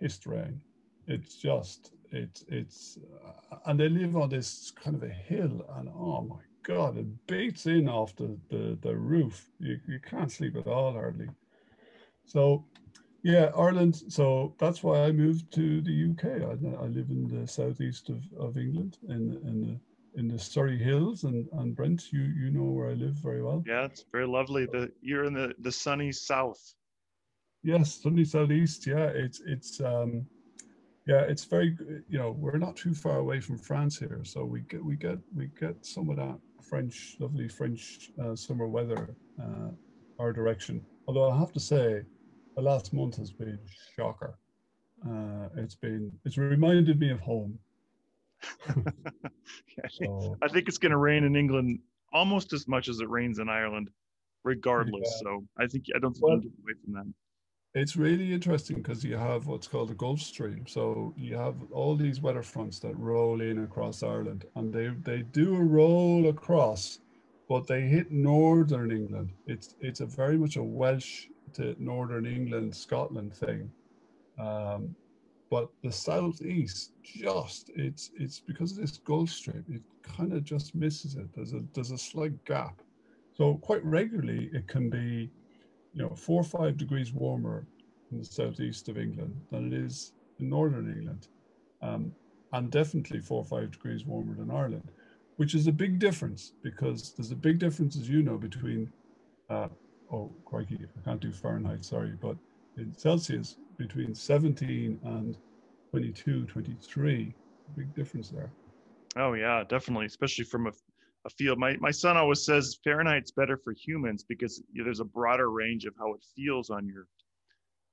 pissed rain. It's just it's it's uh, and they live on this kind of a hill and oh my god it beats in off the the, the roof you, you can't sleep at all hardly so yeah ireland so that's why i moved to the uk i, I live in the southeast of, of england in in the in the Surrey Hills and and Brent, you you know where I live very well. Yeah, it's very lovely. The you're in the the sunny south. Yes, sunny southeast. Yeah, it's it's um yeah, it's very you know we're not too far away from France here, so we get we get we get some of that French lovely French uh, summer weather uh, our direction. Although I have to say, the last month has been shocker. Uh, it's been it's reminded me of home. so, I think it's going to rain in England almost as much as it rains in Ireland, regardless. Yeah. So I think I don't think well, get away from that it's really interesting because you have what's called a Gulf Stream. So you have all these weather fronts that roll in across Ireland, and they they do roll across, but they hit northern England. It's it's a very much a Welsh to northern England Scotland thing. Um, but the southeast just it's it's because of this Gulf Stream, it kind of just misses it. There's a there's a slight gap. So quite regularly it can be you know, four or five degrees warmer in the southeast of England than it is in northern England, um, and definitely four or five degrees warmer than Ireland, which is a big difference because there's a big difference, as you know, between, uh, oh, crikey, I can't do Fahrenheit, sorry, but in Celsius, between 17 and 22, 23, big difference there. Oh yeah, definitely, especially from a a field. My my son always says Fahrenheit's better for humans because you know, there's a broader range of how it feels on your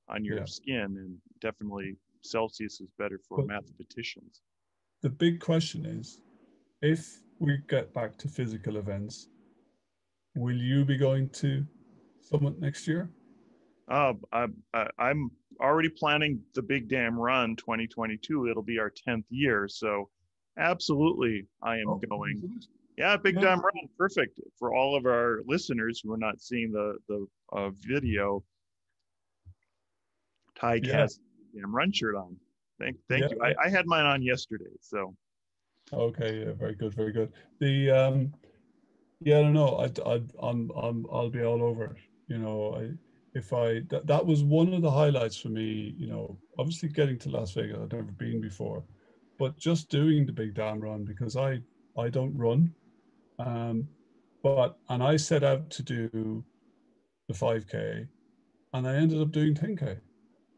on your yeah. skin, and definitely Celsius is better for but mathematicians. The big question is, if we get back to physical events, will you be going to Summit next year? Uh, I, I, I'm already planning the Big Dam Run 2022. It'll be our 10th year, so absolutely I am oh, going. Yeah, Big yeah. Dam Run, perfect for all of our listeners who are not seeing the the uh, video. Tadhg yeah. has Dam Run shirt on. Thank, thank yeah. you. I, I had mine on yesterday, so. Okay, yeah, very good, very good. The um, yeah, I don't know. I I I'm, I'm I'll be all over it. You know, I if I that, that was one of the highlights for me. You know, obviously getting to Las Vegas, I'd never been before, but just doing the Big Dam Run because I I don't run. Um, but and I set out to do the 5k and I ended up doing 10k.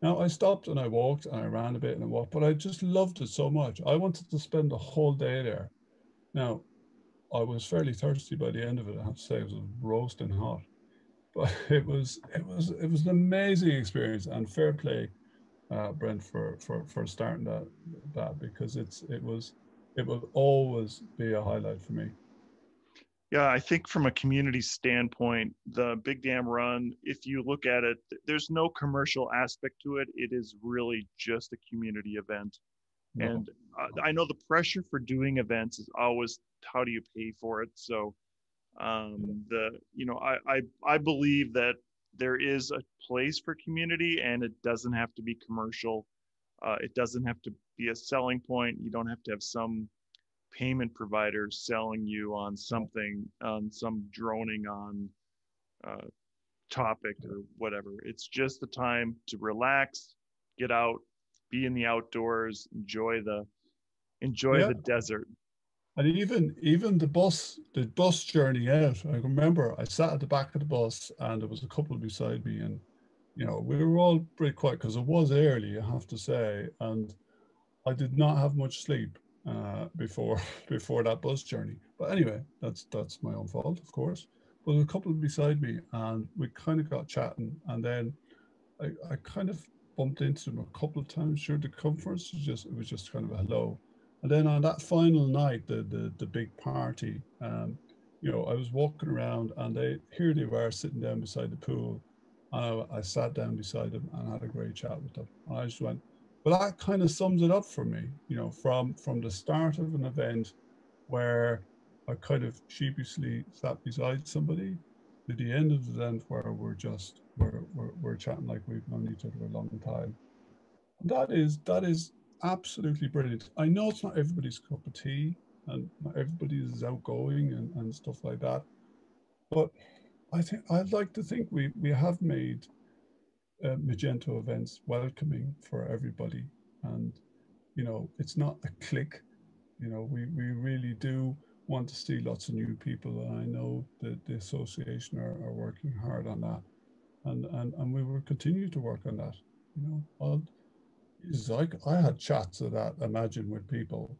Now I stopped and I walked and I ran a bit and I walked, but I just loved it so much. I wanted to spend the whole day there. Now I was fairly thirsty by the end of it. I have to say it was roasting hot, but it was it was it was an amazing experience and fair play, uh, Brent for for for starting that that because it's it was it will always be a highlight for me. Yeah, I think from a community standpoint, the Big Dam Run, if you look at it, there's no commercial aspect to it. It is really just a community event. No. And uh, I know the pressure for doing events is always how do you pay for it? So, um, the you know, I, I I believe that there is a place for community, and it doesn't have to be commercial. Uh, it doesn't have to be a selling point. You don't have to have some payment providers selling you on something on some droning on uh, topic or whatever. It's just the time to relax get out be in the outdoors enjoy the enjoy yeah. the desert. And even even the bus the bus journey out. I remember i sat at the back of the bus and there was a couple beside me and you know, we were all pretty quiet because it was early, I have to say, and I did not have much sleep uh, before before that bus journey. But anyway, that's that's my own fault, of course. But a couple beside me, and we kind of got chatting, and then I, I kind of bumped into them a couple of times during the conference. It was just it was just kind of a hello, and then on that final night, the the, the big party, um, you know, I was walking around, and they here they were sitting down beside the pool, and I, I sat down beside them and had a great chat with them. And I just went, well, that kind of sums it up for me, you know, from from the start of an event where I kind of sheepishly sat beside somebody to the end of the event where we're just we're, we're, we're chatting like we've known each other a long time. And that is that is absolutely brilliant. I know it's not everybody's cup of tea and not everybody is outgoing and, and stuff like that. But I think I'd like to think we we have made uh, Magento events welcoming for everybody, and you know it's not a clique. You know we we really do want to see lots of new people, and I know that the association are, are working hard on that, and and and we will continue to work on that. You know, I'll, like I had chats of that imagine with people.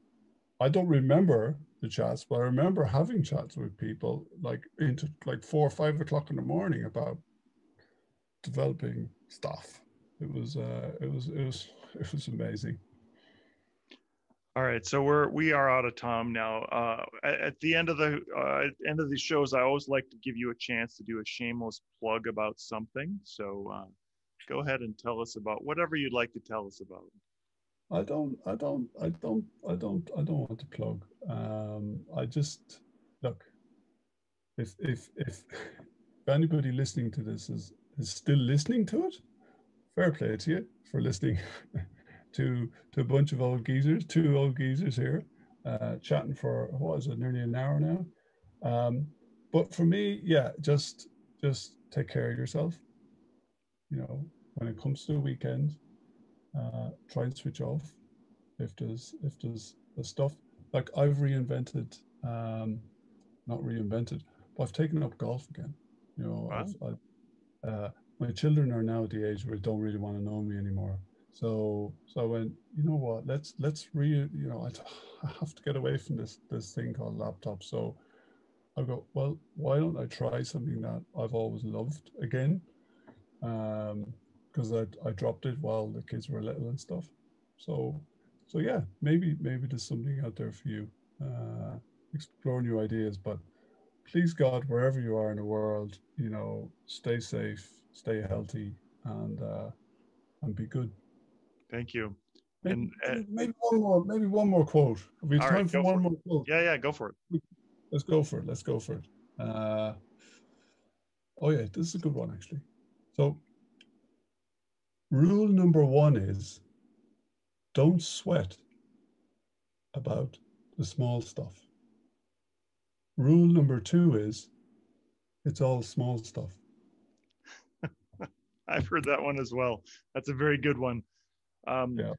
I don't remember the chats, but I remember having chats with people like into like four or five o'clock in the morning about developing stuff. It was uh, it was it was it was amazing. All right, so we're we are out of time now. Uh, at, at, the end of the uh, end of these shows, I always like to give you a chance to do a shameless plug about something. So uh, go ahead and tell us about whatever you'd like to tell us about. I don't, I don't, I don't, I don't, I don't want to plug. Um, I just look. If if if if anybody listening to this is is still listening to it, fair play to you for listening to to a bunch of old geezers, two old geezers here, uh, chatting for what is it, nearly an hour now. Um, but for me, yeah, just just take care of yourself. You know, when it comes to the weekend, uh, try and switch off. If there's if there's the stuff like I've reinvented, um, not reinvented, but I've taken up golf again. You know, wow. I've, I've, uh, my children are now at the age where they don't really want to know me anymore. So so I went, you know what? Let's let's re you know I, I have to get away from this this thing called laptop. So I go, well, why don't I try something that I've always loved again? Because um, I I dropped it while the kids were little and stuff. So so yeah, maybe maybe there's something out there for you. Uh, explore new ideas, but please God, wherever you are in the world, you know, stay safe, stay healthy, and uh, and be good. Thank you. Maybe, and uh, maybe one more, maybe one more quote. we time right, for one for more quote. Yeah, yeah, go for it. Let's go for it. Let's go for it. Uh, oh yeah, this is a good one actually. So, rule number one is don't sweat about the small stuff. Rule number two is it's all small stuff. I've heard that one as well. That's a very good one. Um, yeah.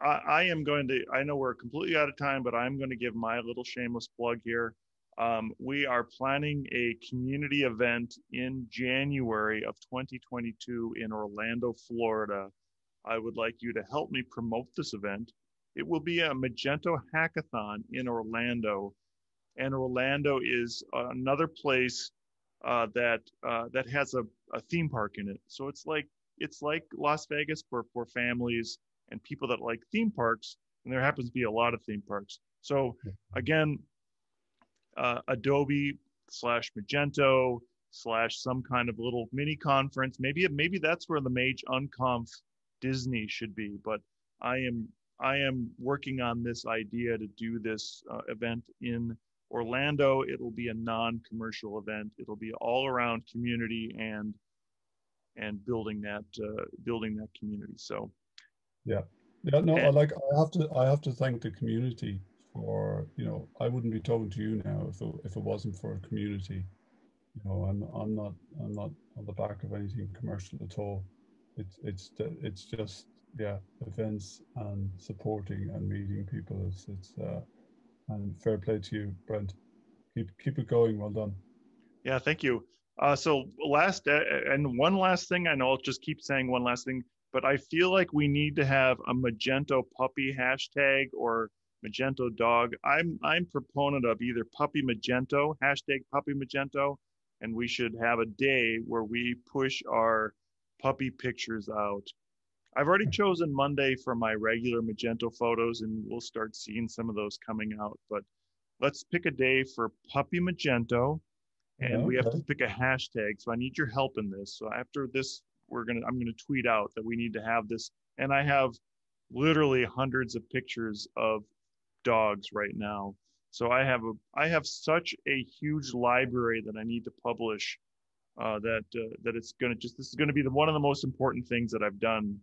I, I, am going to, I know we're completely out of time, but I'm going to give my little shameless plug here. Um, we are planning a community event in January of 2022 in Orlando, Florida. I would like you to help me promote this event. It will be a Magento hackathon in Orlando. And Orlando is another place uh, that uh, that has a, a theme park in it. So it's like it's like Las Vegas for, for families and people that like theme parks, and there happens to be a lot of theme parks. So again, uh, Adobe slash Magento slash some kind of little mini conference. Maybe maybe that's where the Mage Unconf Disney should be. But I am I am working on this idea to do this uh, event in Orlando. It'll be a non-commercial event. It'll be all around community and and building that uh, building that community. So yeah. Yeah, no, I like I have to I have to thank the community for, you know, I wouldn't be talking to you now if it, if it wasn't for a community. You know, I'm I'm not I'm not on the back of anything commercial at all. It's it's it's just yeah, events and supporting and meeting people. It's it's uh, and fair play to you, Brent. Keep keep it going. Well done. Yeah, thank you. Uh, so last uh, and one last thing, I know I'll just keep saying one last thing, but I feel like we need to have a Magento puppy hashtag or Magento dog. I'm I'm proponent of either puppy Magento hashtag puppy Magento, and we should have a day where we push our puppy pictures out. I've already chosen Monday for my regular Magento photos, and we'll start seeing some of those coming out. But let's pick a day for puppy Magento and we have to pick a hashtag. So I need your help in this. So after this, we're gonna I'm gonna tweet out that we need to have this, and I have literally hundreds of pictures of dogs right now. So I have a I have such a huge library that I need to publish. Uh, that uh, that it's gonna just this is gonna be the one of the most important things that I've done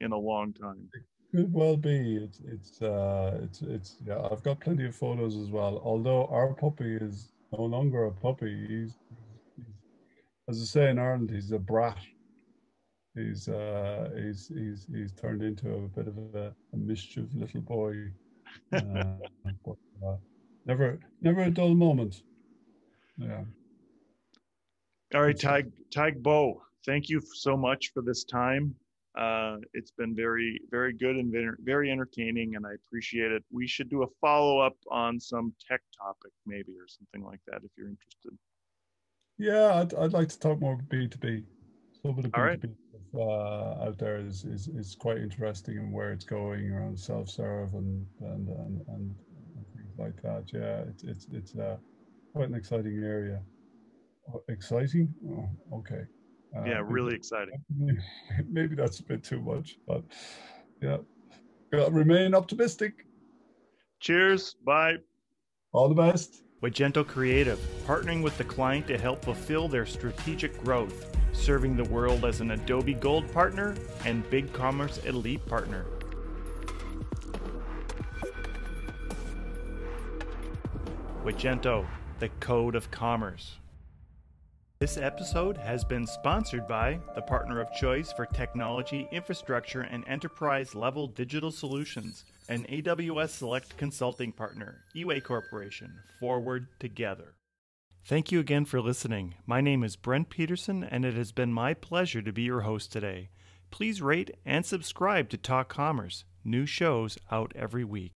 in a long time. It could well be. It's it's uh, it's it's yeah. I've got plenty of photos as well. Although our puppy is no longer a puppy. He's, he's, as I say in Ireland, he's a brat. He's uh, he's he's he's turned into a bit of a, a mischief little boy. Uh, but, uh, never never a dull moment. Yeah. All right, Tadhg Tadhg Bowe, thank you so much for this time. Uh, it's been very, very good and very, entertaining, and I appreciate it. We should do a follow up on some tech topic, maybe, or something like that, if you're interested. Yeah, I'd, I'd like to talk more about B2B. Some of the B2B right. uh, out there is, is, is quite interesting and where it's going around self serve and, and, and, and, things like that. Yeah, it's, it's, it's uh, quite an exciting area. Oh, exciting? Oh, okay. Uh, yeah, really exciting. Maybe that's a bit too much, but yeah, remain optimistic. Cheers. Bye. All the best. Wagento Creative, partnering with the client to help fulfill their strategic growth, serving the world as an Adobe Gold partner and BigCommerce Elite partner. Wagento, the code of commerce. This episode has been sponsored by the partner of choice for technology, infrastructure, and enterprise level digital solutions, an AWS Select consulting partner, eWay Corporation, Forward Together. Thank you again for listening. My name is Brent Peterson, and it has been my pleasure to be your host today. Please rate and subscribe to Talk Commerce, new shows out every week.